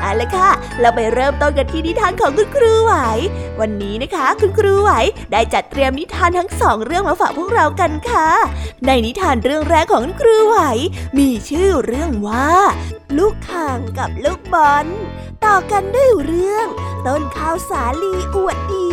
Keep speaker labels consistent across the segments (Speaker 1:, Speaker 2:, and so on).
Speaker 1: เอาละค่ะ เราไปเริ่มต้นกันที่นิทานของคุณครูไหว วันนี้นะคะ คุณครูไหวได้จัดเตรียมนิทานทั้งสองเรื่องมาฝากพวกเรากันค่ะ ในนิทานเรื่องแรกของคุณครูไหว มีชื่อเรื่องว่า ลูกข่างกับลูกบอล ต่อกันด้วยเรื่อง ต้นข้าวสาลีอวดดี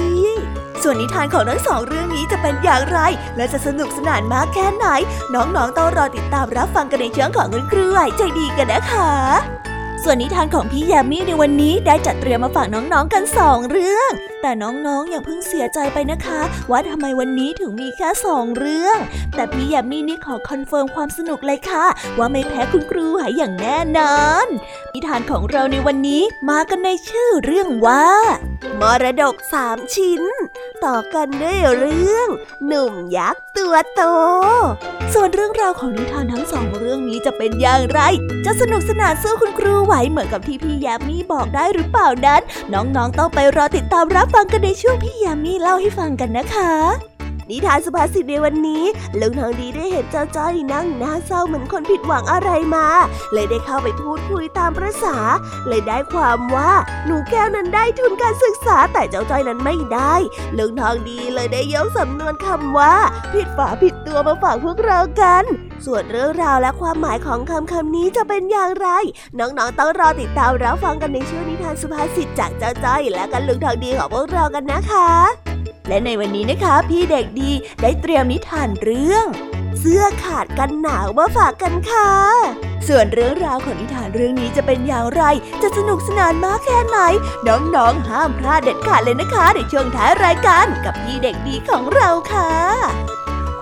Speaker 1: ส่วนนิทานของทั้งสองเรื่องนี้จะเป็นอย่างไร และจะสนุกสนานมากแค่ไหน น้องๆต้องรอติดตามรับฟังกันในช่วงของคุณครูไหวใจดีกันนะคะ ส่วนนิทานของพี่ยามีในวันนี้ได้จัดเตรียมมาฝากน้องๆกันสองเรื่อง แต่น้องๆอย่าเพิ่งเสียใจไปนะคะ ว่าทำไมวันนี้ถึงมีแค่สองเรื่อง แต่พี่ยามีนี่ขอ confirm ความสนุกเลยค่ะ ว่าไม่แพ้คุณครูหายอย่างแน่นอนนิทานของเราในวันนี้มากันในชื่อเรื่องว่ามรดกสามชิ้น ต่อกันด้วยเรื่อง หนุ่มยักษ์ตัวโต ส่วนเรื่องราวของนิทานทั้งสองเรื่องนี้จะเป็นอย่างไร จะสนุกสนานสู้คุณครูไหวเหมือนกับที่พี่ยามีบอกได้หรือเปล่านั้น น้องๆต้องไปรอติดตามรับฟังกันในช่วงพี่ยามีเล่าให้ฟังกันนะคะ นิทานสุภาษิตในวันนี้ลุงทองดีได้เห็นเจ้าจ้อยนั่งหน้าเศร้าเหมือนคนผิดหวังอะไรมา เลยได้เข้าไปพูดคุยตามประษา เลยได้ความว่าหนูแก้วนั้นได้ทุนการศึกษาแต่เจ้าจ้อยนั้นไม่ได้ลุงทองดีเลยได้ยกสำนวนคำว่า ผิดฝาผิดตัวมาฝากพวกเรากัน ส่วนเรื่องราวและความหมายของคำคำนี้จะเป็นอย่างไร น้องๆต้องรอติดตามรับฟังกันในช่วงนิทานสุภาษิตจากเจ้าจ้อยและกันลุงทองดีของพวกเรากันนะคะ และในวันนี้นะคะ พี่เด็กดีได้เตรียมนิทานเรื่อง เสื้อขาดกันหนาวมาฝากกันค่ะ ส่วนเรื่องราวของนิทานเรื่องนี้จะเป็นอย่างไร จะสนุกสนานมากแค่ไหน น้องๆ ห้ามพลาดเด็ดขาดเลยนะคะ ในช่วงท้ายรายการกับพี่เด็กดีของเราค่ะ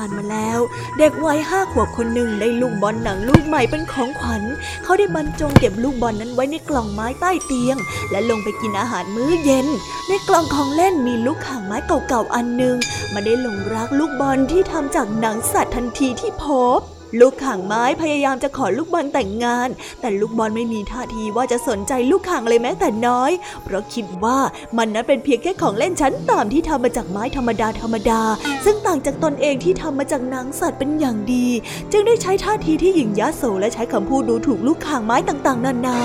Speaker 1: านมาแล้ว เด็กวัยห้าขวบคนหนึ่งได้ลูกบอลหนังลูกใหม่เป็นของขวัญ เขาได้บรรจงเก็บลูกบอลนั้นไว้ในกล่องไม้ใต้เตียง และลงไปกินอาหารมื้อเย็น ในกล่องของเล่นมีลูกข่างไม้เก่าๆอันหนึ่งมันได้หลงรักลูกบอลที่ทำจากหนังสัตว์ทันทีที่พบ ลูกข่างไม้พยายามจะขอลูกบอลแต่งงาน แต่ลูกบอลไม่มีท่าทีว่าจะสนใจลูกข่างเลยแม้แต่น้อย เพราะคิดว่ามันนั้นเป็นเพียงแค่ของเล่นชั้นต่ำที่ทำมาจากไม้ธรรมดาธรรมดา ซึ่งต่างจากตนเองที่ทำมาจากหนังสัตว์เป็นอย่างดี จึงได้ใช้ท่าทีที่หยิ่งยะโสและใช้คำพูดดูถูกลูกข่างไม้ต่างๆนานา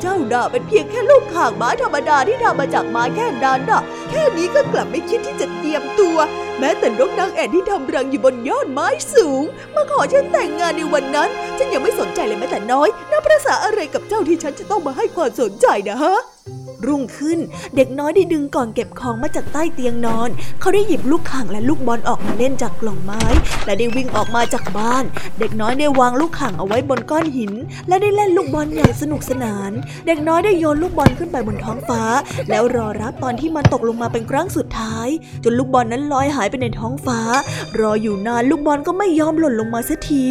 Speaker 1: เจ้าด่าเป็นเพียงแค่ลูกข่างไม้ธรรมดาที่ทำมาจากไม้แค่นั้นน่ะ แค่นี้ก็กลับไม่คิดที่จะเตรียมตัว แม้แต่นกนางแอ่นที่ทำรังอยู่บนยอดไม้สูง มาขอฉันแต่งงานในวันนั้น ฉันยังไม่สนใจเลยแม้แต่น้อยนับประษาอะไรกับเจ้าที่ฉันจะต้องมาให้ความสนใจนะฮะ รุ่งขึ้น เด็กน้อยได้ดึงก่อนเก็บของมาจากใต้เตียงนอน เขาได้หยิบลูกข่างและลูกบอลออกมาเล่นจากกล่องไม้ และได้วิ่งออกมาจากบ้าน เด็กน้อยได้วางลูกข่างเอาไว้บนก้อนหิน และได้เล่นลูกบอลอย่างสนุกสนาน เด็กน้อยได้โยนลูกบอลขึ้นไปบนท้องฟ้า แล้วรอรับตอนที่มันตกลงมาเป็นครั้งสุดท้าย จนลูกบอลนั้นลอยหายไปในท้องฟ้า รออยู่นานลูกบอลก็ไม่ยอมหล่นลงมาสักที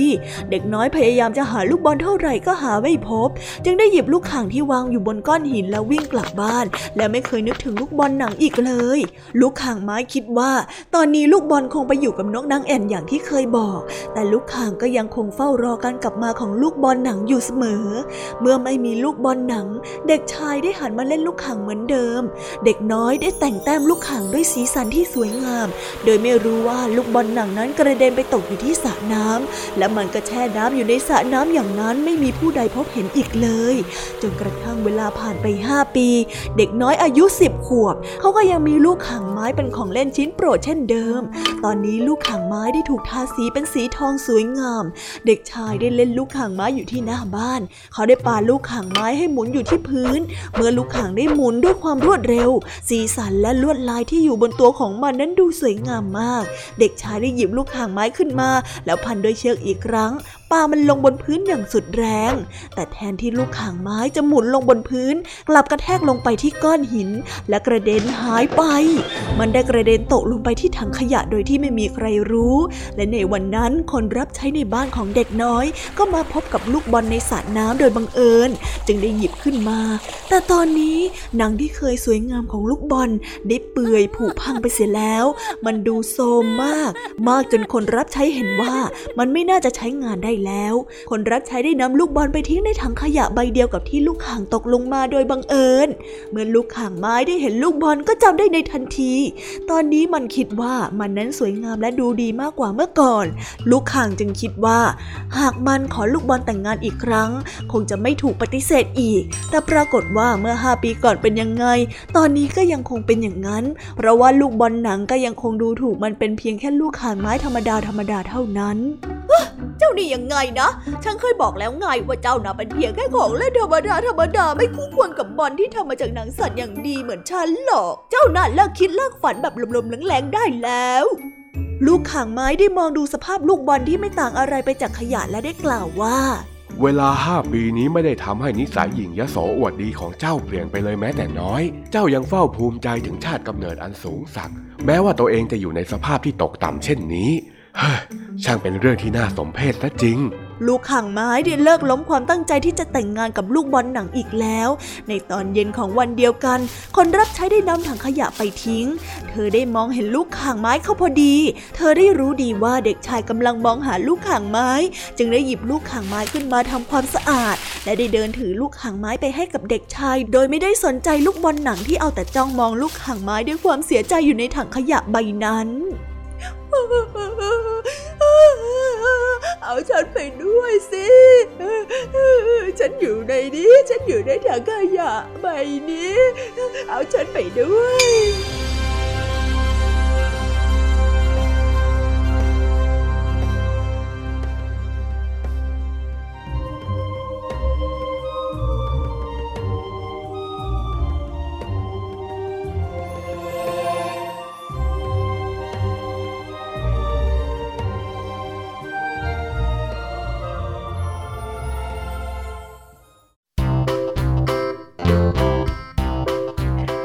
Speaker 1: เด็กน้อยพยายามจะหาลูกบอลเท่าไหร่ก็หาไม่พบ จึงได้หยิบลูกข่างที่วางอยู่บนก้อนหินแล้ววิ่งกลับบ้านและไม่เคยนึกถึงลูกบอลหนังอีกเลย ลูกข่างไม้คิดว่า ตอนนี้ลูกบอลคงไปอยู่กับนกนางแอ่นอย่างที่เคยบอก แต่ลูกข่างก็ยังคงเฝ้ารอการกลับมาของลูกบอลหนังอยู่เสมอ เมื่อไม่มีลูกบอลหนัง เด็กชายได้หันมาเล่นลูกข่างเหมือนเดิม เด็กน้อยได้แต่งแต้มลูกข่างด้วยสีสันที่สวยงาม โดยไม่รู้ว่าลูกบอลหนังนั้นกระเด็นไปตกอยู่ที่สระน้ำและมันก็แช่น้ำอยู่ในสระน้ำอย่างนั้นไม่มีผู้ใดพบเห็นอีกเลย จนกระทั่งเวลาผ่านไป 5 ปีเด็กน้อยอายุ10ขวบ เขาก็ยังมีลูกข่างไม้เป็นของเล่นชิ้นโปรดเช่นเดิม ตอนนี้ลูกข่างไม้ได้ถูกทาสีเป็นสีทองสวยงาม เด็กชายได้เล่นลูกข่างไม้อยู่ที่หน้าบ้าน เขาได้ปาลูกข่างไม้ให้หมุนอยู่ที่พื้น เมื่อลูกข่างได้หมุนด้วยความรวดเร็ว สีสันและลวดลายที่อยู่บนตัวของมันนั้นดูสวยงามมาก เด็กชายได้หยิบลูกข่างไม้ขึ้นมา แล้วพันด้วยเชือกอีกครั้ง ปามันลงบนพื้นอย่างสุดแรง แต่แทนที่ลูกข่างไม้จะหมุนลงบนพื้น กลับกระแทกลงไปที่ก้อนหิน และกระเด็นหายไป มันได้กระเด็นตกลงไปที่ถังขยะโดยที่ไม่มีใครรู้ และในวันนั้นคนรับใช้ในบ้านของเด็กน้อย ก็มาพบกับลูกบอลในสระน้ำโดยบังเอิญ จึงได้หยิบขึ้นมา แต่ตอนนี้หนังที่เคยสวยงามของลูกบอลได้เปื่อยผุพังไปเสียแล้ว มันดูโทรมมาก มากจนคนรับใช้เห็นว่ามันไม่น่าจะใช้งานได้แล้ว คนรับใช้ได้นำลูกบอลไปทิ้งในถังขยะใบเดียวกับที่ลูกข่างตกลงมาโดยบังเอิญ เมื่อลูกข่างไม้ได้เห็นลูกบอลก็จำได้ในทันที ตอนนี้มันคิดว่ามันนั้นสวยงามและดูดีมากกว่าเมื่อก่อน ลูกข่างจึงคิดว่า หากมันขอลูกบอลแต่งงานอีกครั้ง คงจะไม่ถูกปฏิเสธอีก แต่ปรากฏว่าเมื่อห้าปีก่อนเป็นยังไง ตอนนี้ก็ยังคงเป็นอย่างนั้น เพราะว่าลูกบอลหนังก็ยังคงดูถูกมันเป็นเพียงแค่ลูกข่างไม้ธรรมดาธรรมดาเท่านั้น เจ้านี่ยังไงนะ ฉันเคยบอกแล้วไงว่าเจ้าน่ะเป็นเพียงแค่ของเล่นธรรมดาธรรมดาไม่คู่ควรกับบอลที่ทำมาจากหนังสัตว์อย่างดีเหมือนฉันหรอก เจ้าน่ะเลิกคิดเลิกฝันแบบลมๆแรงๆได้แล้ว ลูกข่างไม้ได้มองดูสภาพลูกบอลที่ไม่ต่างอะไรไปจากขยะและได้กล่าวว่า
Speaker 2: เวลาห้าปีนี้ไม่ได้ทำให้นิสัยหยิ่งยโสอวดดีของเจ้าเปลี่ยนไปเลยแม้แต่น้อย เจ้ายังเฝ้าภูมิใจถึงชาติกำเนิดอันสูงสักแม้ว่าตัวเองจะอยู่ในสภาพที่ตกต่ำเช่นนี้ ช่างเป็นเรื่องที่น่าสมเพชซะจริง
Speaker 1: ลูกข่างไม้ได้เลิกล้มความตั้งใจที่จะแต่งงานกับลูกบอลหนังอีกแล้ว ในตอนเย็นของวันเดียวกัน คนรับใช้ได้นำถังขยะไปทิ้ง เธอได้มองเห็นลูกข่างไม้เข้าพอดี เธอได้รู้ดีว่าเด็กชายกำลังมองหาลูกข่างไม้ จึงได้หยิบลูกข่างไม้ขึ้นมาทำความสะอาด และได้เดินถือลูกข่างไม้ไปให้กับเด็กชาย โดยไม่ได้สนใจลูกบอลหนังที่เอาแต่จ้องมองลูกข่างไม้ด้วยความเสียใจอยู่ในถังขยะใบนั้น เอาฉันไปด้วยสิ ฉันอยู่ในนี้ ฉันอยู่ในถังขยะใบนี้ เอาฉันไปด้วย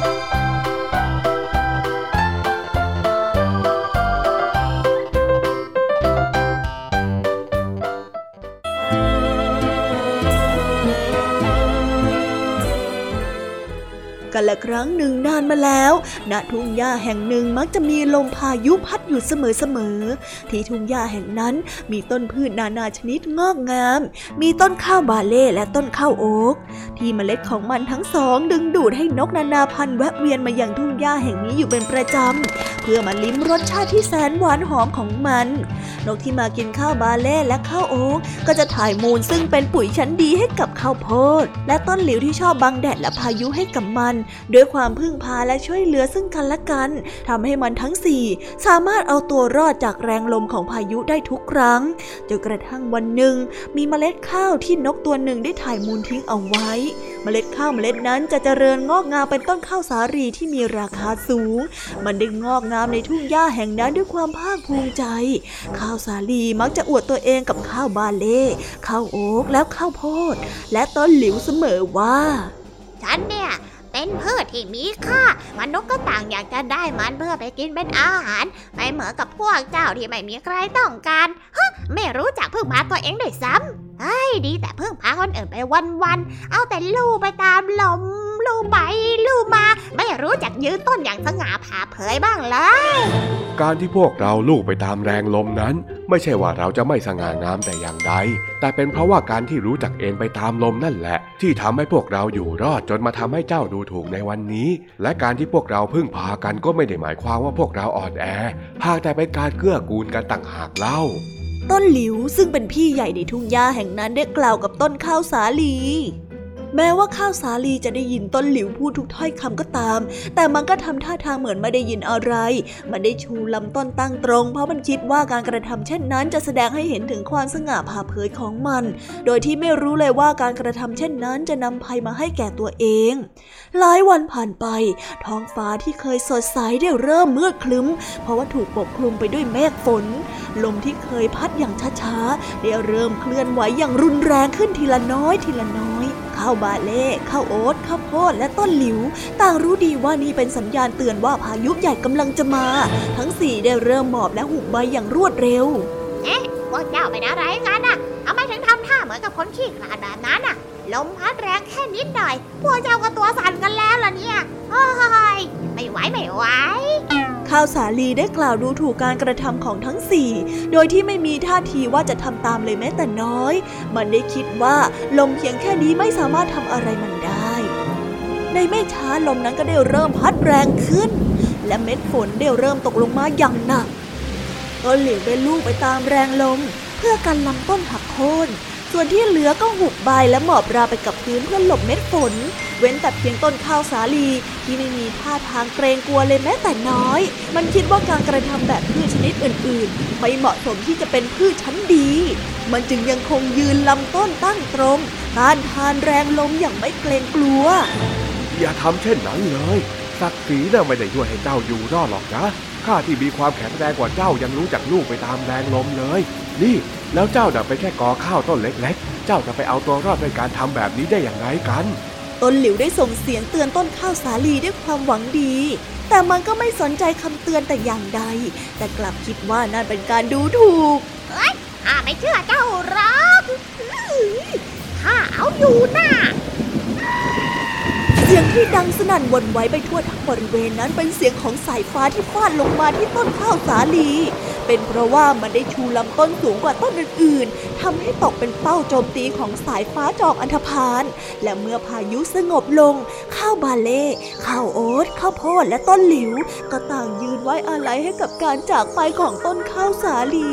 Speaker 1: Bye. กันละครั้งหนึ่งนานมาแล้ว ณ ทุ่งหญ้าแห่งหนึ่งมักจะมีลมพายุพัดอยู่เสมอๆ ที่ทุ่งหญ้าแห่งนั้นมีต้นพืชนานาชนิดงอกงาม มีต้นข้าวบาเล่และต้นข้าวโอ๊ก ที่เมล็ดของมันทั้งสองดึงดูดให้นกนานาพันธุ์แวะเวียนมายังทุ่งหญ้าแห่งนี้อยู่เป็นประจำ เพื่อมาลิ้มรสชาติที่แสนหวานหอมของมัน นกที่มากินข้าวบาเล่และข้าวโอ๊กก็จะถ่ายมูลซึ่งเป็นปุ๋ยชั้นดีให้กับข้าวโพดและต้นหลิวที่ชอบบังแดดและพายุให้กับมันด้วยความพึ่งพาและช่วยเหลือซึ่งกันและกันทำให้มันทั้งสี่สามารถเอาตัวรอดจากแรงลมของพายุได้ทุกครั้งจนกระทั่งวันหนึ่ง มีเมล็ดข้าวที่นกตัวหนึ่งได้ถ่ายมูลทิ้งเอาไว้ เมล็ดข้าวเมล็ดนั้นจะเจริญงอกงามเป็นต้นข้าวสาลีที่มีราคาสูง มันได้งอกงามในทุ่งหญ้าแห่งนั้นด้วยความภาคภูมิใจ ข้าวสาลีมักจะอวดตัวเองกับข้าวบาเล่ข้าวโอ๊กแล้วข้าวโพด และต้นหลิวเสมอว่า
Speaker 3: ฉันเนี่ย เป็นพืชที่มีค่ามนุษย์ก็ต่างอยากจะได้มันเพื่อไปกินเป็นอาหาร ไม่เหมือนกับพวกเจ้าที่ไม่มีใครต้องการฮะไม่รู้จักพึ่งพาตัวเองด้วยซ้ำเฮ้ดีแต่พึ่งพาคนอื่นไปวันๆเอาแต่ลู่ไปตามลมลู่ไปลู่มา ไม่รู้จักยืนต้นอย่างสง่าผ่าเผยบ้างเลย
Speaker 2: การที่พวกเราลูกไปตามแรงลมนั้น ไม่ใช่ว่าเราจะไม่สง่างามแต่อย่างใด แต่เป็นเพราะว่าการที่รู้จักเอ็นไปตามลมนั่นแหละ ที่ทำให้พวกเราอยู่รอดจนมาทำให้เจ้าดูถูกในวันนี้ และการที่พวกเราพึ่งพากันก็ไม่ได้หมายความว่าพวกเราอ่อนแอ หากแต่เป็นการเกื้อกูลกันต่างหากเล่า
Speaker 1: ต้นหลิวซึ่งเป็นพี่ใหญ่ในทุ่งหญ้าแห่งนั้นได้กล่าวกับต้นข้าวสาลี แม้ว่าข้าวสาลีจะได้ยินต้นหลิวพูดทุกถ้อยคำก็ตาม แต่มันก็ทำท่าทางเหมือนไม่ได้ยินอะไร มันได้ชูลำต้นตั้งตรง เพราะมันคิดว่าการกระทำเช่นนั้น จะแสดงให้เห็นถึงความสง่าผ่าเผยของมัน โดยที่ไม่รู้เลยว่าการกระทำเช่นนั้นจะนำภัยมาให้แก่ตัวเอง หลายวันผ่านไป ท้องฟ้าที่เคยสดใสได้เริ่มมืดคลึ้ม เพราะว่าถูกปกคลุมไปด้วยเมฆฝน ลมที่เคยพัดอย่างช้าๆได้เริ่มเคลื่อนไหวอย่างรุนแรงขึ้นทีละน้อยทีละน้อย ข้าวบาเล่ข้าวโอ๊ตข้าวโพดและต้นหลิว ต่างรู้ดีว่านี่เป็นสัญญาณเตือนว่าพายุใหญ่กำลังจะมา ทั้งสี่ได้เริ่มหมอบและหุบใบอย่างรวดเร็ว
Speaker 3: เอ๊ะพวกเจ้าเป็นอะไรกันน่ะทำไมถึงทำท่าเหมือนกับคนขี้ขลาดแบบนั้นน่ะ ลมพัดแรงแค่นิดหน่อย พวกเจ้าก็ตัวสั่นกันแล้วล่ะเนี่ยเฮ้ยไม่ไหวไม่ไหว
Speaker 1: ข้าวสาลีได้กล่าวดูถูกการกระทำของทั้งสี่ โดยที่ไม่มีท่าทีว่าจะทำตามเลยแม้แต่น้อย มันได้คิดว่าลมเพียงแค่นี้ไม่สามารถทำอะไรมันได้ ในไม่ช้าลมนั้นก็ได้เริ่มพัดแรงขึ้น และเม็ดฝนได้เริ่มตกลงมาอย่างหนักต้นหลิวได้ลูกไปตามแรงลม เพื่อกันลำต้นหักโค่น ส่วนที่เหลือก็หุบใบและหมอบราไปกับพื้นเพื่อหลบเม็ดฝน เว้นแต่เพียงต้นข้าวสาลีที่ไม่มีท่าทางเกรงกลัวเลยแม้แต่น้อย มันคิดว่าการกระทำแบบพืชชนิดอื่น ๆ ไม่เหมาะสมที่จะเป็นพืชชั้นดี มันจึงยังคงยืนลำต้นตั้งตรงต้านทานแรงลมอย่างไม่เกรงกลัว
Speaker 2: อย่าทำเช่นนั้นเลยศักดิ์ศรีน่ะไม่ได้ช่วยให้เจ้าอยู่รอดหรอกนะข้าที่มีความแข็งแรงกว่าเจ้ายังรู้จักลูกไปตามแรงลมเลย นี่ แล้วเจ้าน่ะเป็นแค่กอข้าวต้นเล็ก ๆ เจ้าจะไปเอาตัวรอดด้วยการทำแบบนี้ได้อย่างไรกัน
Speaker 1: ต้นหลิวได้ส่งเสียงเตือนต้นข้าวสาลีด้วยความหวังดี แต่มันก็ไม่สนใจคำเตือนแต่อย่างใด แต่กลับคิดว่านั่นเป็นการดูถูก
Speaker 3: ข้าไม่เชื่อเจ้าหรอกข้าเอาอยู่น่ะ
Speaker 1: เสียงที่ดังสนั่นหวันไหวไปทั่วทั้งบริเวณนั้นเป็นเสียงของสายฟ้าที่ฟาดลงมาที่ต้นข้าวสาลี เป็นเพราะว่ามันได้ชูลำต้นสูงกว่าต้นอื่นๆทำให้ตกเป็นเป้าโจมตีของสายฟ้าจอกอันธพาลและเมื่อพายุสงบลง ข้าวบาเล่ข้าวโอ๊ตข้าวโพดและต้นหลิว ก็ต่างยืนไว้อาลัยให้กับการจากไปของต้นข้าวสาลี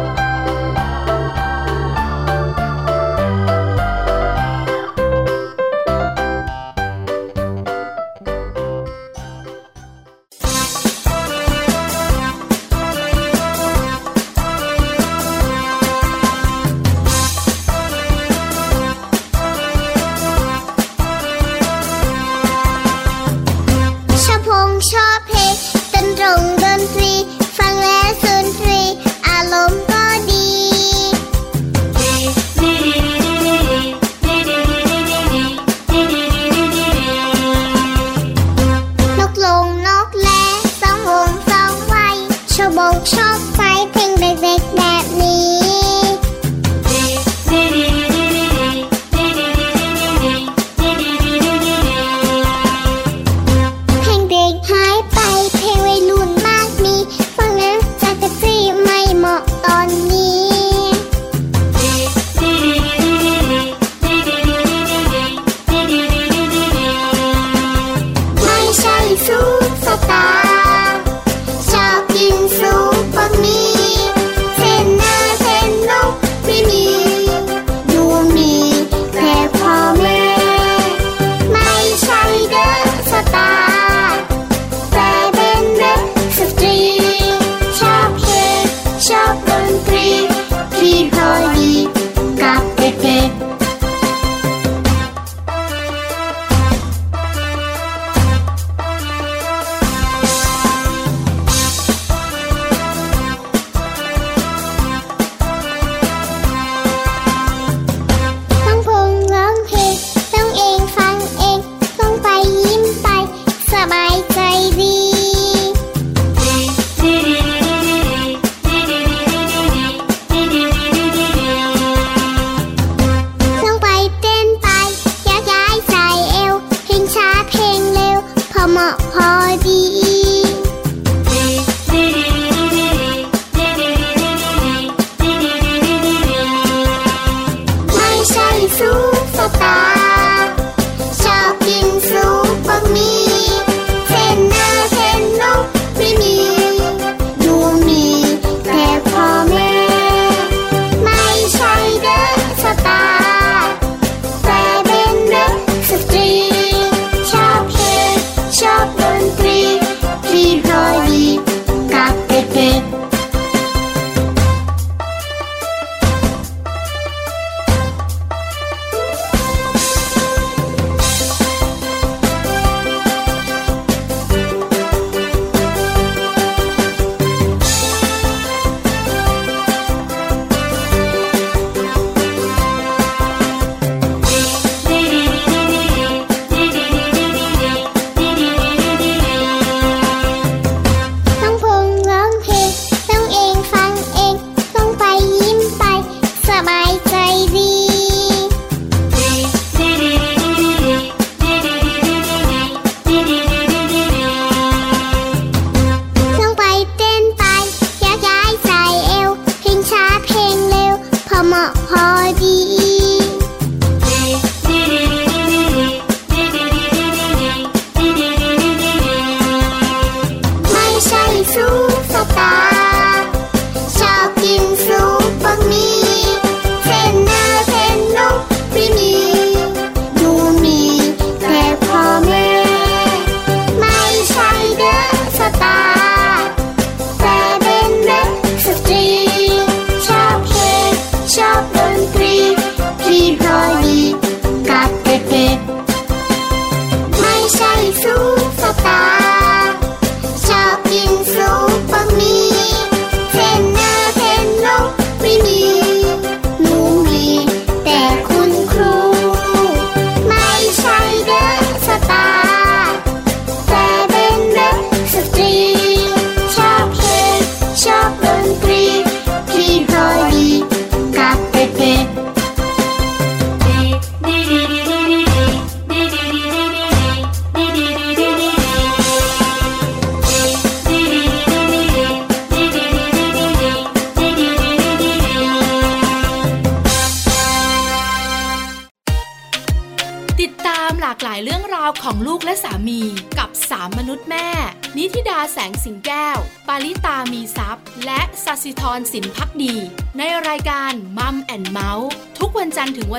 Speaker 4: ชอบเพลงเต้นรง My party？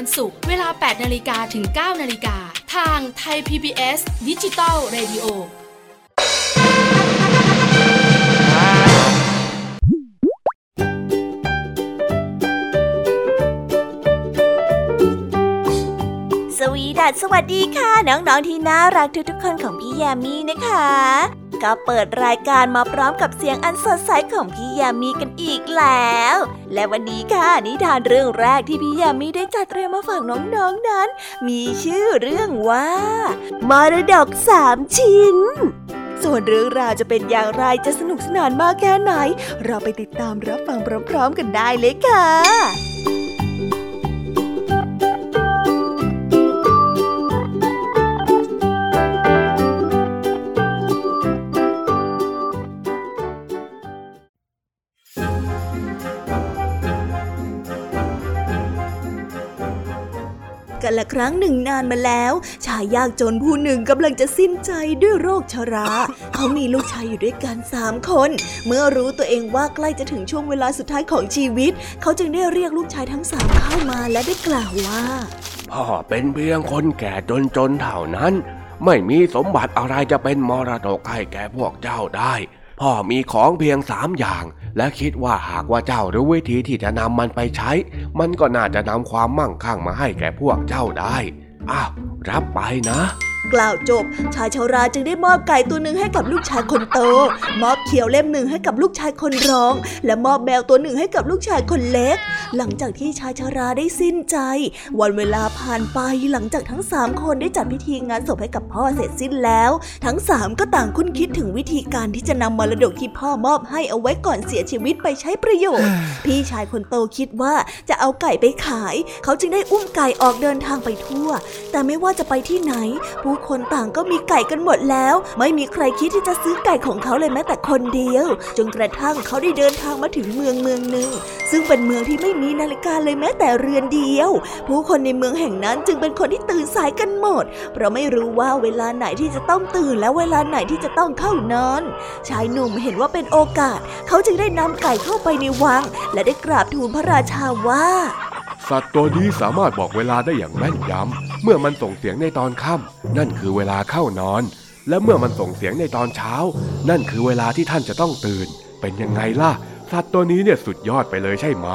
Speaker 4: วันศุกร์เวลา 8 นาฬิกาถึง 9 นาฬิกา ทางไทย PBS ดิจิตอล Radio
Speaker 1: สวีดัสสวัสดีค่ะ น้อง ๆ ที่น่ารักทุกๆคนของพี่แยามีนะคะ ก็เปิดรายการมาพร้อมกับเสียงอันสดใสของพี่ยามีกันอีกแล้ว และวันนี้ค่ะนิทานเรื่องแรกที่พี่ยามีได้จัดเตรียมมาฝากน้องๆนนั้น มีชื่อเรื่องว่ามรดกสามชิ้นส่วนเรื่องราวจะเป็นอย่างไรจะสนุกสนานมากแค่ไหน เราไปติดตามรับฟังพร้อม ๆ กันได้เลยค่ะ กันละครั้งหนึ่งนานมาแล้ว ชายยากจนผู้หนึ่งกำลังจะสิ้นใจด้วยโรคชรา เขามีลูกชายอยู่ด้วยกันสามคน เมื่อรู้ตัวเองว่าใกล้จะถึงช่วงเวลาสุดท้ายของชีวิต เขาจึงได้เรียกลูกชายทั้งสามเข้ามาและได้กล่าวว่า
Speaker 2: พ่อเป็นเพียงคนแก่จนจนๆเท่านั้น ไม่มีสมบัติอะไรจะเป็นมรดกให้แก่พวกเจ้าได้ พ่อมีของเพียงสามอย่าง และคิดว่าหากว่าเจ้ารู้วิธีที่จะนำมันไปใช้ มันก็น่าจะนำความมั่งคั่งมาให้แก่พวกเจ้าได้ อ้าว รับไปนะ
Speaker 1: กล่าวจบ ชายชาราจึงได้มอบไก่ตัวหนึ่งให้กับลูกชายคนโต มอบเขียวเล่มหนึ่งให้กับลูกชายคนรอง และมอบแมวตัวหนึ่งให้กับลูกชายคนเล็ก หลังจากที่ชายชาราได้สิ้นใจ วันเวลาผ่านไปหลังจากทั้งสามคนได้จัดพิธีงานศพให้กับพ่อเสร็จสิ้นแล้ว ทั้งสามก็ต่างคุ้นคิดถึงวิธีการที่จะนำมรดกที่พ่อมอบให้เอาไว้ก่อนเสียชีวิตไปใช้ประโยชน์ พี่ชายคนโตคิดว่าจะเอาไก่ไปขาย เขาจึงได้อุ้มไก่ออกเดินทางไปทั่ว แต่ไม่ว่าจะไปที่ไหนผูู้้คนต่างก็มีไก่กันหมดแล้ว ไม่มีใครคิดที่จะซื้อไก่ของเขาเลยแม้แต่คนเดียว จนกระทั่งเขาได้เดินทางมาถึงเมืองเมืองหนึ่ง ซึ่งเป็นเมืองที่ไม่มีนาฬิกาเลยแม้แต่เรือนเดียว ผู้คนในเมืองแห่งนั้นจึงเป็นคนที่ตื่นสายกันหมด เพราะไม่รู้ว่าเวลาไหนที่จะต้องตื่นและเวลาไหนที่จะต้องเข้านอนชายหนุ่มเห็นว่าเป็นโอกาส เขาจึงได้นำไก่เข้าไปในวัง และได้กราบทูลพระราชาว่า
Speaker 2: สัตว์ตัวนี้สามารถบอกเวลาได้อย่างแม่นยำ เมื่อมันส่งเสียงในตอนค่ำนั่นคือเวลาเข้านอน และเมื่อมันส่งเสียงในตอนเช้า นั่นคือเวลาที่ท่านจะต้องตื่น เป็นยังไงล่ะ สัตว์ตัวนี้เนี่ยสุดยอดไปเลยใช่ไหม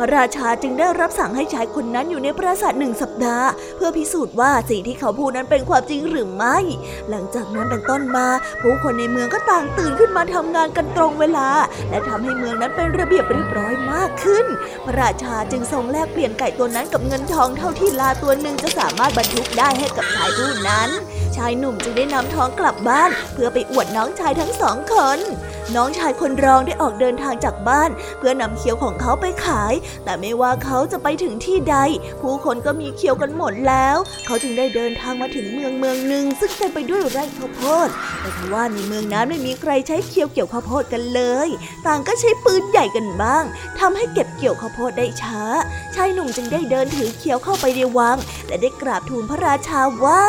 Speaker 1: ระราชาจึงได้รับสั่งให้ชายคนนั้นอยู่ในปราสาทหนึ่งสัปดาห์ เพื่อพิสูจน์ว่าสิ่งที่เขาพูดนั้นเป็นความจริงหรือไม่ หลังจากนั้นเป็นต้นมา ผู้คนในเมืองก็ต่างตื่นขึ้นมาทำงานกันตรงเวลา และทำให้เมืองนั้นเป็นระเบียบเรียบร้อยมากขึ้น พระราชาจึงทรงแลกเปลี่ยนไก่ตัวนั้นกับเงินทองเท่าที่ลาตัวหนึ่งจะสามารถบรรทุกได้ให้กับชายผู้นั้น ชายหนุ่มจึงได้นำทองกลับบ้าน เพื่อไปอวดน้องชายทั้งสองคน น้องชายคนรองได้ออกเดินทางจากบ้าน เพื่อนำเขียวของเขาไปขาย แต่ไม่ว่าเขาจะไปถึงที่ใด ผู้คนก็มีเขียวกันหมดแล้ว เขาจึงได้เดินทางมาถึงเมืองเมืองหนึ่งซึ่งเต็มไปด้วยไร่ข้าวโพดแต่ว่าในเมืองนั้นไม่มีใครใช้เขียวเกี่ยวข้าวโพดกันเลย ต่างก็ใช้ปืนใหญ่กันบ้างทำให้เก็บเกี่ยวข้าวโพดได้ช้า ชายหนุ่มจึงได้เดินถือเขียวเข้าไปในวัง และได้กราบทูลพระราชาว่า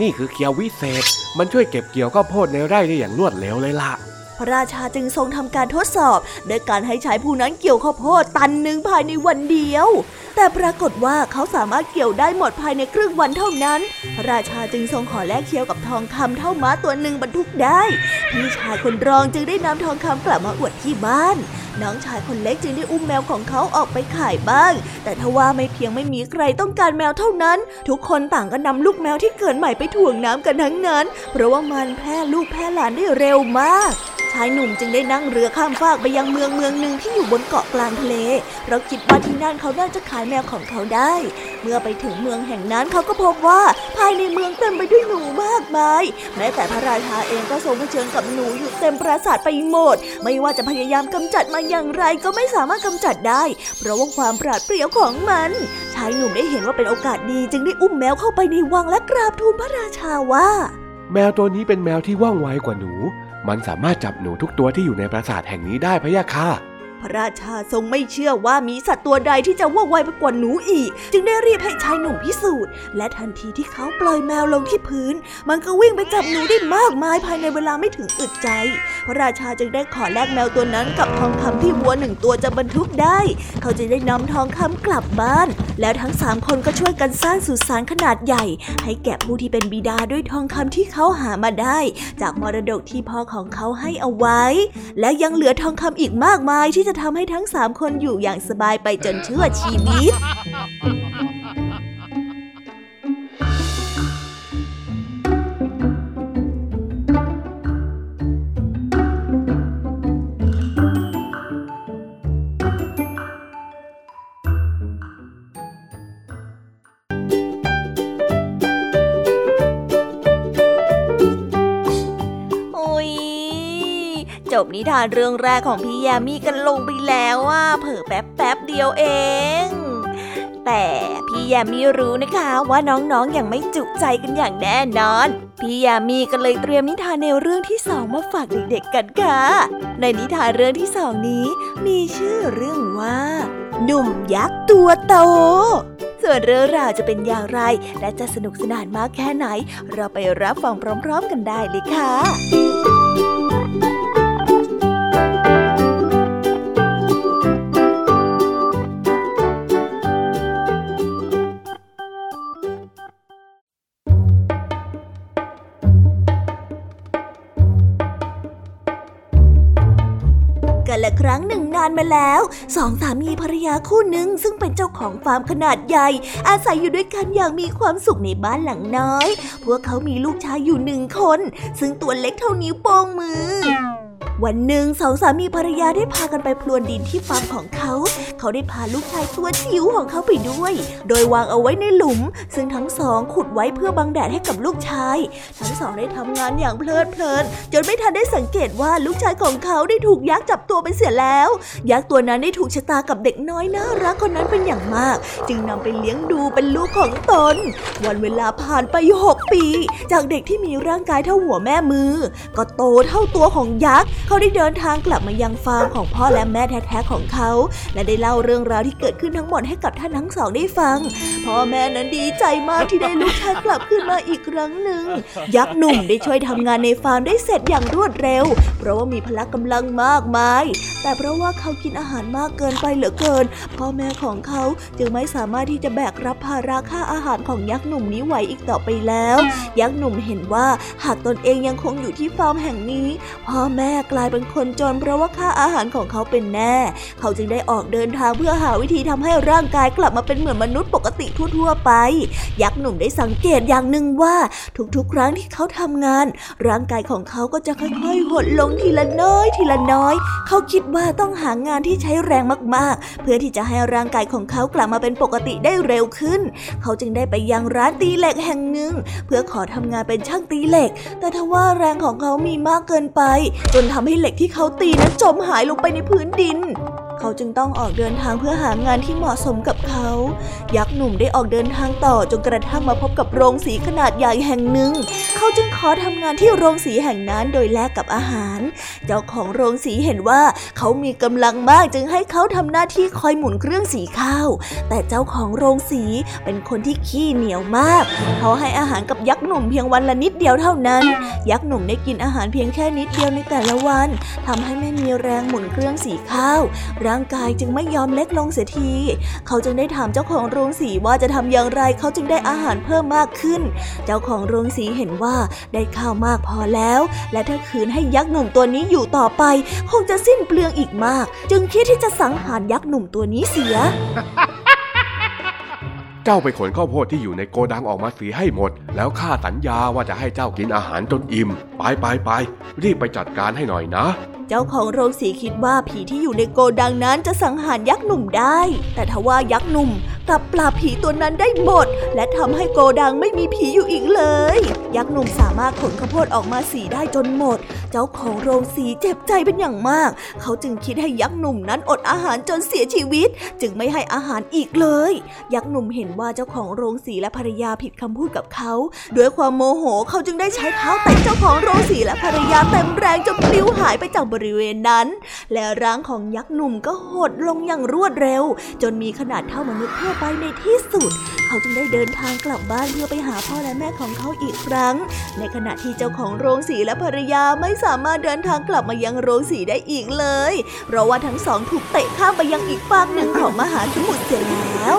Speaker 2: นี่คือเคียววิเศษ มันช่วยเก็บเกี่ยวข้าวโพดในไร่ได้อย่างรวดเร็วเลยล่ะ
Speaker 1: ระราชาจึงทรงทำการทดสอบโดยการให้ชายผู้นั้นเกี่ยวข้าวโพดตันหนึ่งภายในวันเดียวแต่ปรากฏว่าเขาสามารถเกี่ยวได้หมดภายในครึ่งวันเท่านั้นพระราชาจึงทรงขอแลกเคี้ยวกับทองคำเท่าม้าตัวหนึ่งบรรทุกได้ พี่ชายคนรองจึงได้นำทองคำกลับมาอวดที่บ้าน น้องชายคนเล็กจึงได้อุ้มแมวของเขาออกไปขายบ้าง แต่ทว่าไม่เพียงไม่มีใครต้องการแมวเท่านั้น ทุกคนต่างก็นำลูกแมวที่เกิดใหม่ไปถ่วงน้ำกันทั้งนั้น เพราะว่ามันแพร่ลูกแพร่หลานได้เร็วมากชายหนุ่มจึงได้นั่งเรือข้ามฟากไปยังเมืองเมืองหนึ่งที่อยู่บนเกาะกลางทะเล เพราะคิดว่าที่นั่นเขาน่าจะขายแมวของเขาได้ เมื่อไปถึงเมืองแห่งนั้นเขาก็พบว่าภายในเมืองเต็มไปด้วยหนูมากมาย แม้แต่พระราชาเองก็ทรงเผชิญกับหนูอยู่เต็มปราสาทไปหมด ไม่ว่าจะพยายามกำจัดมาอย่างไรก็ไม่สามารถกำจัดได้ เพราะว่าความปราดเปรียวของมัน ชายหนุ่มได้เห็นว่าเป็นโอกาสดีจึงได้อุ้มแมวเข้าไปในวังและกราบทูลพระราชาว่า
Speaker 2: แมวตัวนี้เป็นแมวที่ว่องไวกว่าหนู มันสามารถจับหนูทุกตัวที่อยู่ในปราสาทแห่งนี้ได้พะยะค่ะ
Speaker 1: พระราชาทรงไม่เชื่อว่ามีสัตว์ตัวใดที่จะว่องไวไปกว่าหนูอีก จึงได้รีบให้ชายหนุ่มพิสูจน์ และทันทีที่เขาปล่อยแมวลงที่พื้น มันก็วิ่งไปจับหนูได้มากมายภายในเวลาไม่ถึงอึดใจ พระราชาจึงได้ขอแลกแมวตัวนั้นกับทองคำที่วัวหนึ่งตัวจะบรรทุกได้ เขาจะได้นำทองคำกลับบ้าน แล้วทั้งสามคนก็ช่วยกันสร้างสุสานขนาดใหญ่ ให้แก่ผู้ที่เป็นบิดาด้วยทองคำที่เขาหามาได้ จากมรดกที่พ่อของเขาให้เอาไว้ และยังเหลือทองคำอีกมากมายที่จะทำให้ทั้งสามคนอยู่อย่างสบายไปจนชั่วชีวิต บนิทานเรื่องแรกของพี่ยามีกันลงไปแล้วอะเผลอแป๊บแป๊บเดียวเอง แต่พี่ยามีรู้นะคะว่าน้องๆออย่างไม่จุใจกันอย่างแน่นอน พี่ยามีก็เลยเตรียมนิทานแนวเรื่องที่สองมาฝากเด็กๆกันค่ะ ในนิทานเรื่องที่สองนี้ มีชื่อเรื่องว่าหนุ่มยักษ์ตัวโต ส่วนเรื่องราวจะเป็นอย่างไร และจะสนุกสนานมากแค่ไหน เราไปรับฟังพร้อม ๆ กันได้เลยค่ะ มาแล้วสองสามีภรรยาคู่หนึ่งซึ่งเป็นเจ้าของฟาร์มขนาดใหญ่ อาศัยอยู่ด้วยกันอย่างมีความสุขในบ้านหลังน้อย พวกเขามีลูกชายอยู่หนึ่งคน ซึ่งตัวเล็กเท่านิ้วโป้งมือ วันหนึ่งสองสามีภรรยาได้พากันไปพรวนดินที่ฟาร์มของเขา เขาได้พาลูกชายตัวจิ๋วของเขาไปด้วย โดยวางเอาไว้ในหลุม ซึ่งทั้งสองขุดไว้เพื่อบังแดดให้กับลูกชาย ทั้งสองได้ทำงานอย่างเพลิดเพลิน จนไม่ทันได้สังเกตว่าลูกชายของเขาได้ถูกยักษ์จับตัวไปเสียแล้ว ยักษ์ตัวนั้นได้ถูกชะตากับเด็กน้อยน่ารักคนนั้นเป็นอย่างมาก จึงนำไปเลี้ยงดูเป็นลูกของตน วันเวลาผ่านไปหกปี จากเด็กที่มีร่างกายเท่าหัวแม่มือ ก็โตเท่าตัวของยักษ์เขาได้เดินทางกลับมายังฟาร์มของพ่อและแม่แท้ๆของเขา และได้เล่าเรื่องราวที่เกิดขึ้นทั้งหมดให้กับท่านทั้งสองได้ฟัง พ่อแม่นั้นดีใจมากที่ได้ลูกชายกลับคืนมาอีกครั้งหนึ่ง ยักษ์หนุ่มได้ช่วยทำงานในฟาร์มได้เสร็จอย่างรวดเร็ว เพราะว่ามีพละกำลังมากมาย แต่เพราะว่าเขากินอาหารมากเกินไปเหลือเกิน พ่อแม่ของเขาจึงไม่สามารถที่จะแบกรับภาระค่าอาหารของยักษ์หนุ่มนี้ไหวอีกต่อไปแล้ว ยักษ์หนุ่มเห็นว่าหากตนเองยังคงอยู่ที่ฟาร์มแห่งนี้ พ่อแม่กลายเป็นคนจนเพราะว่าค่าอาหารของเขาเป็นแน่ เขาจึงได้ออกเดินทางเพื่อหาวิธีทำให้ร่างกายกลับมาเป็นเหมือนมนุษย์ปกติทั่วๆไป ยักษ์หนุ่มได้สังเกตอย่างหนึ่งว่าทุกๆ ครั้งที่เขาทำงาน ร่างกายของเขาก็จะค่อยๆหดลงทีละน้อยทีละน้อย เขาคิดว่าต้องหางานที่ใช้แรงมากๆ เพื่อที่จะให้ร่างกายของเขากลับมาเป็นปกติได้เร็วขึ้น เขาจึงได้ไปยังร้านตีเหล็กแห่งหนึ่ง เพื่อขอทำงานเป็นช่างตีเหล็ก แต่ทว่าแรงของเขามีมากเกินไป จนทำให้เหล็กที่เขาตีนั้นจมหายลงไปในพื้นดิน เขาจึงต้องออกเดินทางเพื่อหางานที่เหมาะสมกับเขา ยักษ์หนุ่มได้ออกเดินทางต่อจนกระทั่งมาพบกับโรงสีขนาดใหญ่แห่งหนึ่ง เขาจึงขอทำงานที่โรงสีแห่งนั้นโดยแลกกับอาหาร เจ้าของโรงสีเห็นว่าเขามีกำลังมากจึงให้เขาทำหน้าที่คอยหมุนเครื่องสีข้าว แต่เจ้าของโรงสีเป็นคนที่ขี้เหนียวมาก เขาให้อาหารกับยักษ์หนุ่มเพียงวันละนิดเดียวเท่านั้น ยักษ์หนุ่มได้กินอาหารเพียงแค่นิดเดียวในแต่ละวันทำให้ไม่มีแรงหมุนเครื่องสีข้าวรางกายจึงไม่ยอมเล็กลงเสียที เขาจึงได้ถามเจ้าของโรงสีว่าจะทำอย่างไรเขาจึงได้อาหารเพิ่มมากขึ้น เจ้าของโรงสีเห็นว่าได้ข้าวมากพอแล้ว และถ้าคืนให้ยักษ์หนุ่มตัวนี้อยู่ต่อไป คงจะสิ้นเปลืองอีกมาก จึงคิดที่จะสังหารยักษ์หนุ่มตัวนี้เสีย
Speaker 2: เจ้าไปขนข้าวโพดที่อยู่ในโกดังออกมาเสียให้หมด แล้วข้าสัญญาว่าจะให้เจ้ากินอาหารจนอิ่ม ไปไปไปรีบไปจัดการให้หน่อยนะ
Speaker 1: เจ้าของโรงสีคิดว่าผีที่อยู่ในโกดังนั้นจะสังหารยักษ์หนุ่มได้ แต่ทว่ายักษ์หนุ่มกลับปราบผีตัวนั้นได้หมด และทำให้โกดังไม่มีผีอยู่อีกเลย ยักษ์หนุ่มสามารถขนข้าวโพดออกมาสีได้จนหมด เจ้าของโรงสีเจ็บใจเป็นอย่างมาก เขาจึงคิดให้ยักษ์หนุ่มนั้นอดอาหารจนเสียชีวิต จึงไม่ให้อาหารอีกเลย ยักษ์หนุ่มเห็นว่าเจ้าของโรงสีและภรรยาผิดคำพูดกับเขา ด้วยความโมโหเขาจึงได้ใช้เท้าเตะเจ้าของโรงสีและภรรยาเต็มแรงจนปลิวหายไปจากบริเวณนั้น และร่างของยักษ์หนุ่มก็หดลงอย่างรวดเร็ว จนมีขนาดเท่ามนุษย์ทั่วไปในที่สุด เขาจึงได้เดินทางกลับบ้านเพื่อไปหาพ่อและแม่ของเขาอีกครั้ง ในขณะที่เจ้าของโรงสีและภรรยาไม่สามารถเดินทางกลับมายังโรงสีได้อีกเลย เพราะว่าทั้งสองถูกเตะข้ามไปยังอีกฝากหนึ่งของมหาสมุทรเสียแล้ว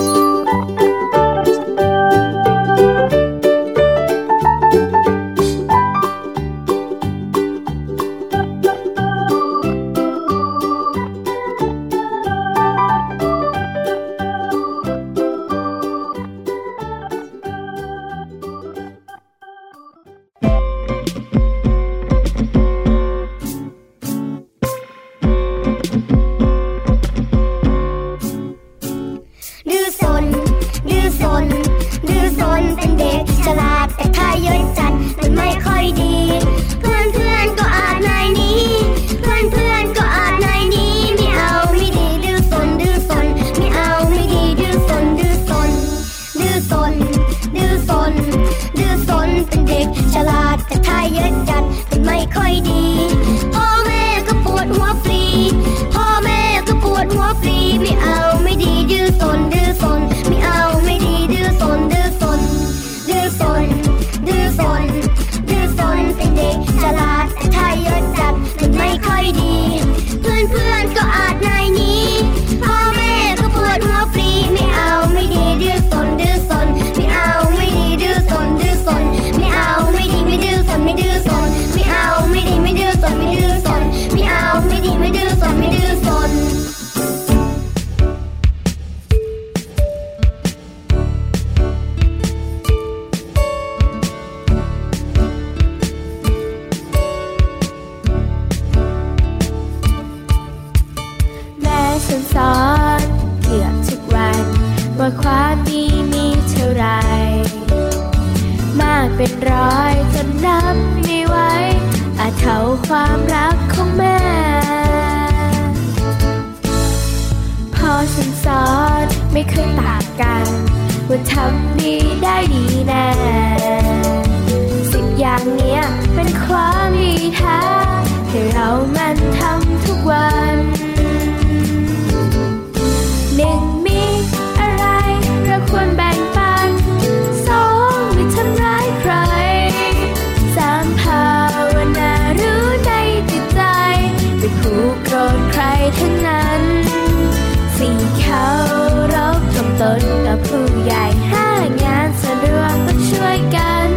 Speaker 5: ผู้ใหญ่ห้างานสะดวกก็ช่วยกัน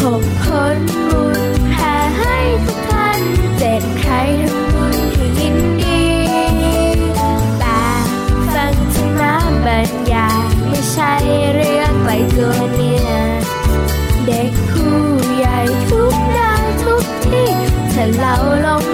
Speaker 5: หกคนบุญแผ่ให้ทุกท่านเจ็ดใครทำบุญให้ดีแปดฟังธรมะบรรยายไม่ใช่เรื่องไกลตัลี่ยเด็กผู้ใหญ่ทุกด้านทุกที่ถ้าเราลง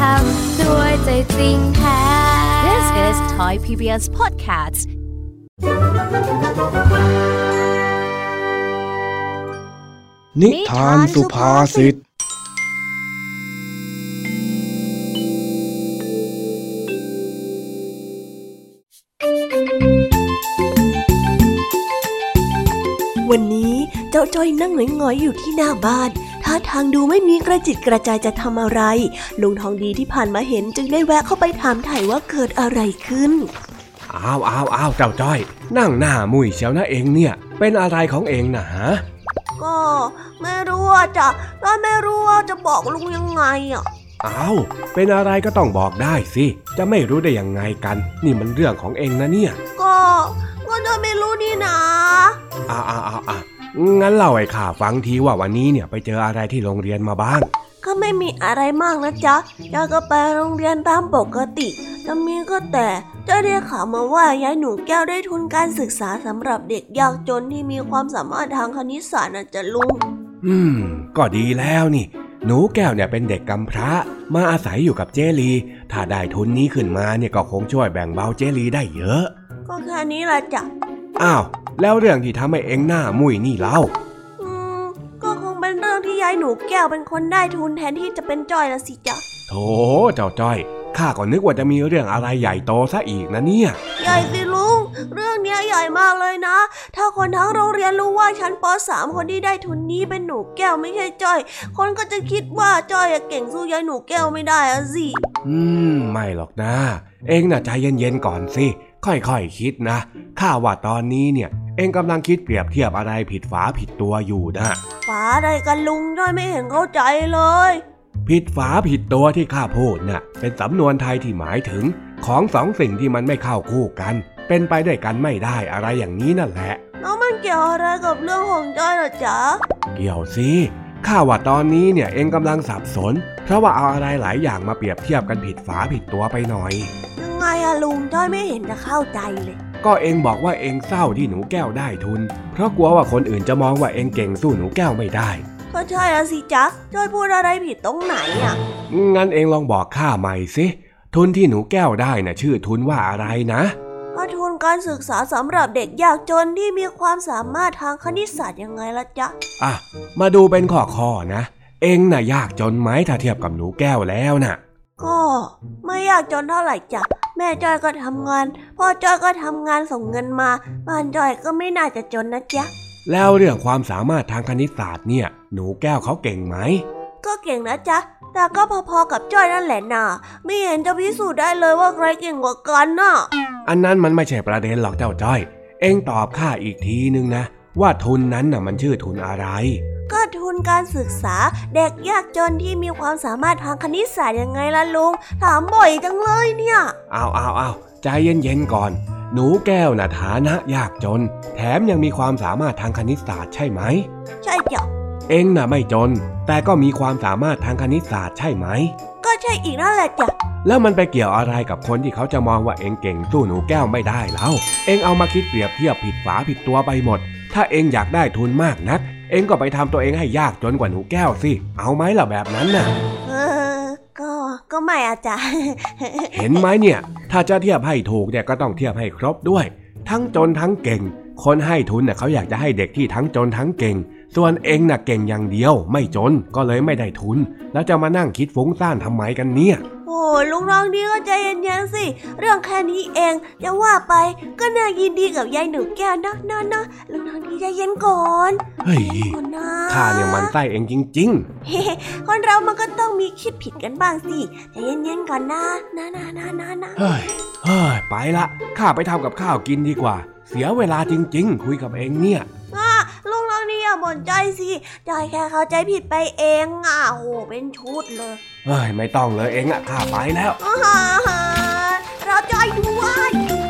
Speaker 5: ทำด้วยใจจริงแท้ This is Thai PBS Podcast
Speaker 2: นิทานสุภาษิต
Speaker 1: วันนี้เจ้าจ้อยนั่งหงอยๆอยู่ที่หน้าบ้าน ท่าทางดูไม่มีกระจิตกระจายจะทำอะไร ลุงทองดีที่ผ่านมาเห็นจึงได้แวะเข้าไปถามถ่ายว่าเกิดอะไรขึ้น
Speaker 2: อ้าวอ้าวอ้าวเจ้าจ้อย นั่งหน้ามุยเชียวนะเองเนี่ย เป็นอะไรของเองนะฮะ
Speaker 1: ก็ไม่รู้ว่าจะก็ไม่รู้ว่าจะบอกลุงยังไงอะ
Speaker 2: อ้าวเป็นอะไรก็ต้องบอกได้สิ จะไม่รู้ได้ยังไงกัน นี่มันเรื่องของเองนะเนี่ย
Speaker 1: ก็ ก็จะไม่รู้นี่นะ
Speaker 2: อ้าวอ้าวอ้าวอ้าว งั้นเล่าให้ข้าฟังทีว่าวันนี้เนี่ยไปเจออะไรที่โรงเรียนมาบ้าง
Speaker 1: ก็ไม่มีอะไรมากนะจ๊ะยายก็ไปโรงเรียนตามปกติจะมีก็แต่เจะได้ข่าวมาว่ายายหนูแก้วได้ทุนการศึกษาสำหรับเด็กยากจนที่มีความสามารถทางคณิตศาสตร์นะจ๊ะลุง
Speaker 2: อืม ก็ดีแล้วนี่ หนูแก้วเนี่ยเป็นเด็กกำพร้า มาอาศัยอยู่กับเจลี ถ้าได้ทุนนี้ขึ้นมาเนี่ยก็คงช่วยแบ่งเบาเจลีได้เยอะ
Speaker 1: ก็แค่นี้แหละจ้ะ
Speaker 2: อ้าว แล้วเรื่องที่ทำให้เองหน้ามุยนี่เล่า
Speaker 1: อืมก็คงเป็นเรื่องที่ยายหนูแก้วเป็นคนได้ทุนแทนที่จะเป็นจ้อยละสิจ๊ะ
Speaker 2: โถเจ้าจ้อยข้าก็นึกว่าจะมีเรื่องอะไรใหญ่โตซะอีกนะเนี่ย
Speaker 1: ใหญ่สิลุง เรื่องเนี้ยใหญ่มากเลยนะ ถ้าคนทั้งโรงเรียนรู้ว่าชั้นป .3 คนที่ได้ทุนนี้เป็นหนูแก้วไม่ใช่จ้อย คนก็จะคิดว่าจ้อยอะเก่งสู้ยายหนูแก้วไม่ได้อะสิ
Speaker 2: อืม ไม่หรอกนะ เองน่ะใจเย็นๆก่อนสิ ค่อยๆคคิดนะ ข้าว่าตอนนี้เนี่ย เองกำลังคิดเปรียบเทียบอะไรผิดฝาผิดตัวอยู่นะ
Speaker 1: ฝาอะไรกันลุงจ้อยไม่เห็นเข้าใจเลย
Speaker 2: ผิดฝาผิดตัวที่ข้าพูดน่ะ เป็นสำนวนไทยที่หมายถึง ของสองสิ่งที่มันไม่เข้าคู่กัน เป็นไปด้วยกันไม่ได้อะไรอย่างนี้นั่นแหละ
Speaker 1: แล้วมันเกี่ยวอะไรกับเรื่องของจ้อยเหรอจ๊ะ
Speaker 2: เกี่ยวสิ ข้าว่าตอนนี้เนี่ยเองกำลังสับสน เพราะว่าเอาอะไรหลายอย่างมาเปรียบเทียบกันผิดฝาผิดตัวไปหน่อย
Speaker 1: ยังไงอะลุงจ้อยไม่เห็นจะเข้าใจเลย
Speaker 2: ก็เองบอกว่าเองเศร้าที่หนูแก้วได้ทุน เพราะกลัวว่าคนอื่นจะมองว่าเองเก่งสู้หนูแก้วไม่ได้
Speaker 1: ก็ใช่อะสิจ๊ะจ้อยพูดอะไรผิดตรงไหนอะ
Speaker 2: งั้นเองลองบอกข้าใหม่สิทุนที่หนูแก้วได้น่ะชื่อทุนว่าอะไรนะ
Speaker 1: ก็ทุนการศึกษาสำหรับเด็กยากจนที่มีความสามารถทางคณิตศาสตร์ยังไงล่ะจ๊ะ
Speaker 2: อะ มาดูเป็นข้อข้อๆนะ เองน่ะยากจนไหมถ้าเทียบกับหนูแก้วแล้วน่ะ
Speaker 1: ก็ไม่ยากจนเท่าไหร่จ้ะแม่จ้อยก็ทำงานพ่อจ้อยก็ทำงานส่งเงินมาบ้านจ้อยก็ไม่น่าจะจนนะจ๊ะ
Speaker 2: แล้วเรื่องความสามารถทางคณิตศาสตร์เนี่ย หนูแก้วเขาเก่งไหม
Speaker 1: ก็เก่งนะจ๊ะ แต่ก็พอๆกับจ้อยนั่นแหละน่ะไม่เห็นจะพิสูจน์ได้เลยว่าใครเก่งกว่ากันน่ะ
Speaker 2: อันนั้นมันไม่ใช่ประเด็นหรอกเจ้าจ้อย เองตอบข้าอีกทีนึงนะ ว่าทุนนั้นน่ะมันชื่อทุนอะไร
Speaker 1: ก็ทุนการศึกษาเด็กยากจนที่มีความสามารถทางคณิตศาสตร์ยังไงล่ะลุง ถามบ่อยจังเลยเนี่ย
Speaker 2: เอาเอาเอาใจเย็นๆก่อน หนูแก้วน่ะฐานะยากจน แถมยังมีความสามารถทางคณิตศาสตร์ใช่ไหม
Speaker 1: ใช่จ้ะ
Speaker 2: เองน่ะไม่จน แต่ก็มีความสามารถทางคณิตศาสตร์ใช่ไหม
Speaker 1: ก็ใช่อีกนั่นแหละจ้ะ
Speaker 2: แล้วมันไปเกี่ยวอะไรกับคนที่เขาจะมองว่าเองเก่งสู้หนูแก้วไม่ได้แล้ว เองเอามาคิดเปรียบเทียบผิดฝาผิดตัวไปหมด ถ้าเองอยากได้ทุนมากนัก เองก็ไปทำตัวเองให้ยากจนกว่าหนูแก้วสิ เอาไหมล่ะแบบนั้นน่ะ
Speaker 1: เออ ก็ก็ไม่อาจารย์
Speaker 2: เห็นไหมเนี่ย ถ้าจะเทียบให้ถูกเนี่ยก็ต้องเทียบให้ครบด้วย ทั้งจนทั้งเก่ง คนให้ทุนเน่ยเขาอยากจะให้เด็กที่ทั้งจนทั้งเก่ง ส่วนเองน่ะเก่งอย่างเดียว ไม่จนก็เลยไม่ได้ทุน แล้วจะมานั่งคิดฟุ้งซ่านทำไมกันเนี่ย
Speaker 1: โอ้ลุงน้องดีก็ใจเย็นๆสิ เรื่องแค่นี้เองจะว่าไปก็น่ายินดีกับยายหนูแก้วนะนะนะลุงน้องดีใจเย็นก่อน
Speaker 2: เฮ้ย
Speaker 1: ก่อนนะ
Speaker 2: ข้าเนี่ยมันไส้เองจริง
Speaker 1: เฮ้คนเรามันก็ต้องมีคิดผิดกันบ้างสิใจเย็นๆก่อนนะนะนะนะนะนะ
Speaker 2: ๆเฮ้ยเฮ้ยไปละข้าไปทำกับข้าวกินดีกว่า เสียเวลาจริง ๆ คุยกับเองเนี่ย
Speaker 1: อะลุงน้ องดีอย่าบ่นใจสิจอยแค่เข้าใจผิดไปเองอะโหเป็นชุดเลย
Speaker 2: เฮ้ยไม่ต้องเลยเองอะข้าไปแล้ว
Speaker 1: อาหารเราจอยด้วย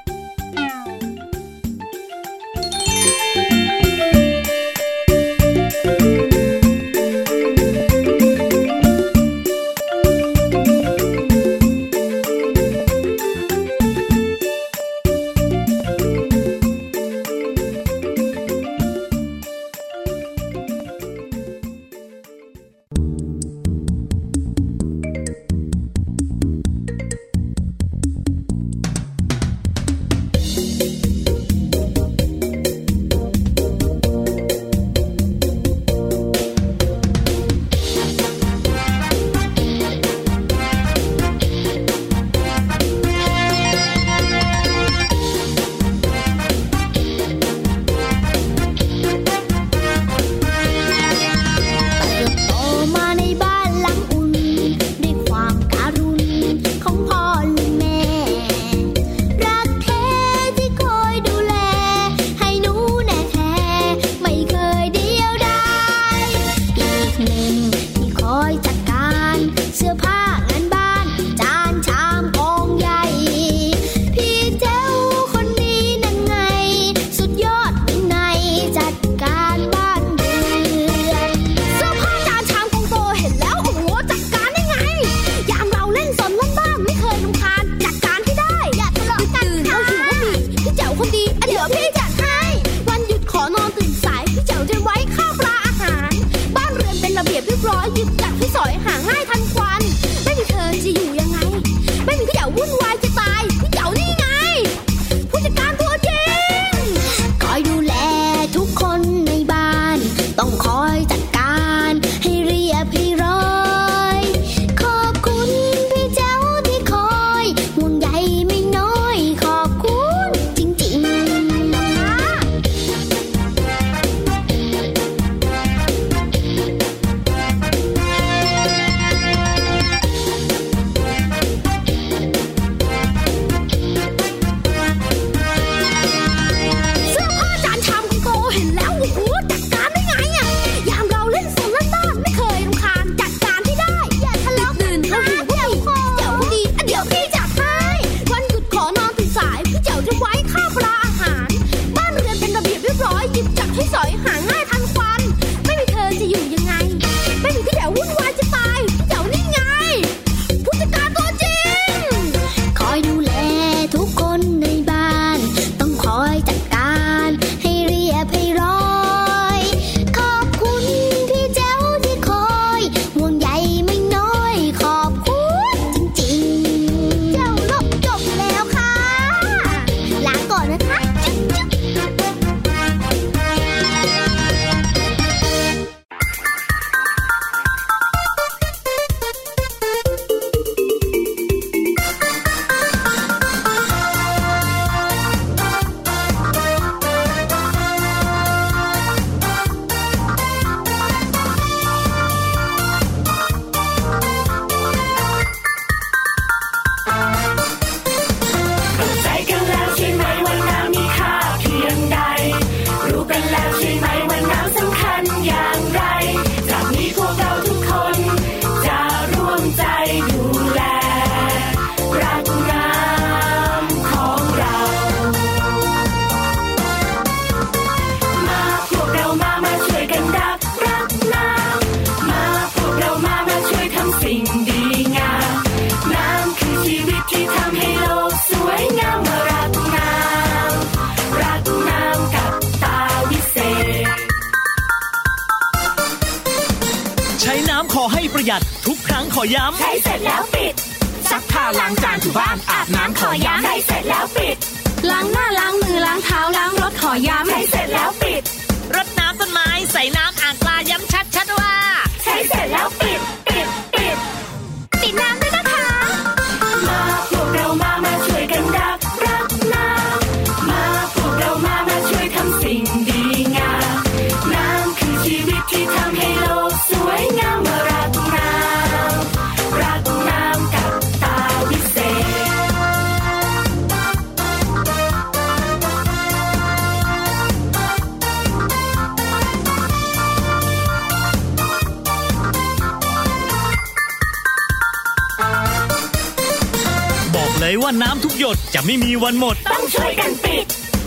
Speaker 6: จะ
Speaker 7: ไม่มีวันหมด
Speaker 8: ต้องช่วยกันปิด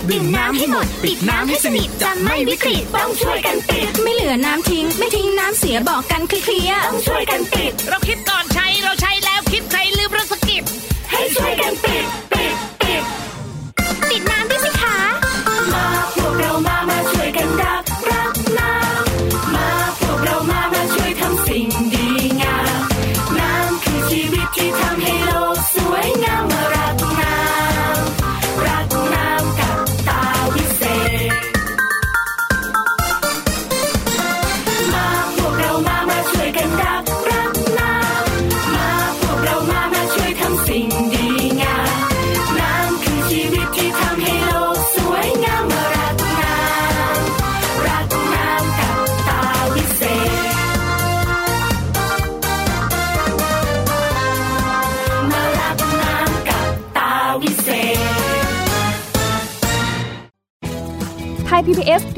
Speaker 8: ดื่มน้ำให้หมด ปิดน้ำให้สนิทจะไม่วิกฤตต้องช่วยกันปิด
Speaker 9: ไม่เหลือน้ำทิ้ง ไม่ทิ้งน้ำเสียบอกกันเคลียร์
Speaker 8: ต้องช่วยกันปิด
Speaker 7: เราคิดก่อนใช้เราใช้แล้วคิดใครลืมเราสกิด
Speaker 8: ให้ช่วยกันปิดปิดปิด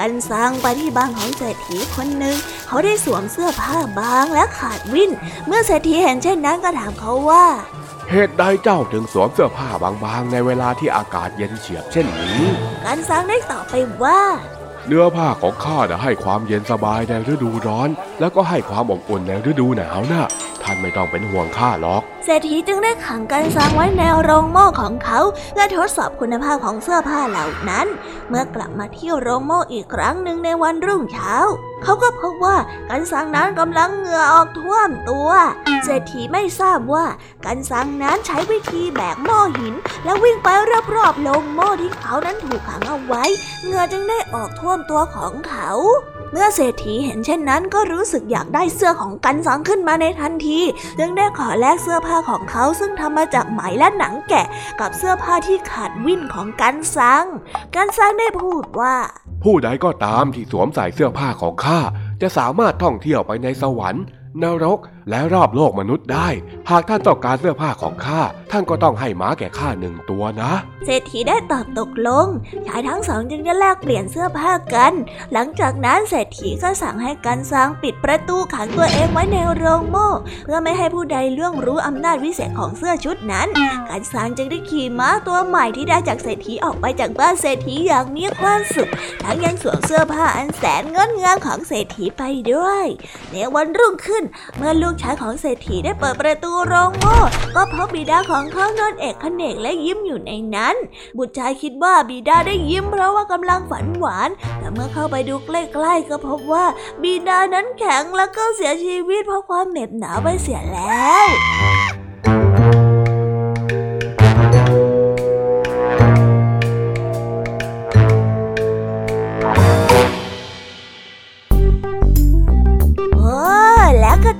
Speaker 1: กันสร้างไปที่บ้านของเศรษฐีคนหนึ่งเขาได้สวมเสื้อผ้าบางและขาดวิ่น เมื่อเศรษฐีเห็นเช่นนั้นก็ถามเขาว่า
Speaker 2: เหตุใดเจ้าถึงสวมเสื้อผ้าบางๆ ในเวลาที่อากาศเย็นเฉียบเช่นนี้
Speaker 1: กันสร้างได้ตอบไปว่า
Speaker 2: เนื้อผ้าของข้าจะให้ความเย็นสบายในฤดูร้อน แล้วก็ให้ความอบอุ่นในฤดูหนาวนะ่ะท่านไม่ต้องเป็นห่วงข้าหรอก
Speaker 1: เศรษฐีจึงได้ขังกันซังไว้ในโรงโม่ของเขาเพื่อทดสอบคุณภาพของเสื้อผ้าเหล่านั้น เมื่อกลับมาที่โรงโม่อีกครั้งหนึ่งในวันรุ่งเช้า เขาก็พบว่ากันซังนั้นกำลังเหงื่อออกท่วมตัว เศรษฐีไม่ทราบว่ากันซังนั้นใช้วิธีแบกหม้อหิน แล้ววิ่งไปรอบๆโรงโม่ที่เขานั้นถูกขังเอาไว้ เหงื่อจึงได้ออกท่วมตัวของเขา เมื่อเศรษฐีเห็นเช่นนั้นก็รู้สึกอยากได้เสื้อของกันซังขึ้นมาในทันที จึงได้ขอแลกเสื้อผ้าของเขาซึ่งทำมาจากไหมและหนังแกะ กับเสื้อผ้าที่ขาดวิ่นของกันซัง กันซังได้พูดว่า
Speaker 2: ผู้ใดก็ตามที่สวมใส่เสื้อผ้าของข้าจะสามารถท่องเที่ยวไปในสวรรค์นรก และรอบโลกมนุษย์ได้ หากท่านต้องการเสื้อผ้าของข้า ท่านก็ต้องให้ม้าแก่ข้าหนึ่งตัวนะ
Speaker 1: เศรษฐีได้ตอบตกลง ชายทั้งสองจึงจะแลกเปลี่ยนเสื้อผ้ากัน หลังจากนั้นเศรษฐีก็สั่งให้กันซังปิดประตูขังตัวเองไว้ในโรงโม่ เพื่อไม่ให้ผู้ใดล่วงรู้อำนาจวิเศษของเสื้อชุดนั้น กันซังจึงได้ขี่ม้าตัวใหม่ที่ได้จากเศรษฐีออกไปจากบ้านเศรษฐีอย่างมีความสุข ทั้งยังสวมเสื้อผ้าอันแสนงดงามของเศรษฐีไปด้วย ในวันรุ่งขึ้นเมื่อลูกชายของเศรษฐีได้เปิดประตูโรงโม่ก็พบบิดาของเขานอนเอกเขนกและยิ้มอยู่ในนั้น บุตรชายคิดว่าบิดาได้ยิ้มเพราะว่ากำลังฝันหวาน แต่เมื่อเข้าไปดูใกล้ๆก็พบว่าบิดานั้นแข็งแล้วก็เสียชีวิตเพราะความเหน็บหนาวไปเสียแล้ว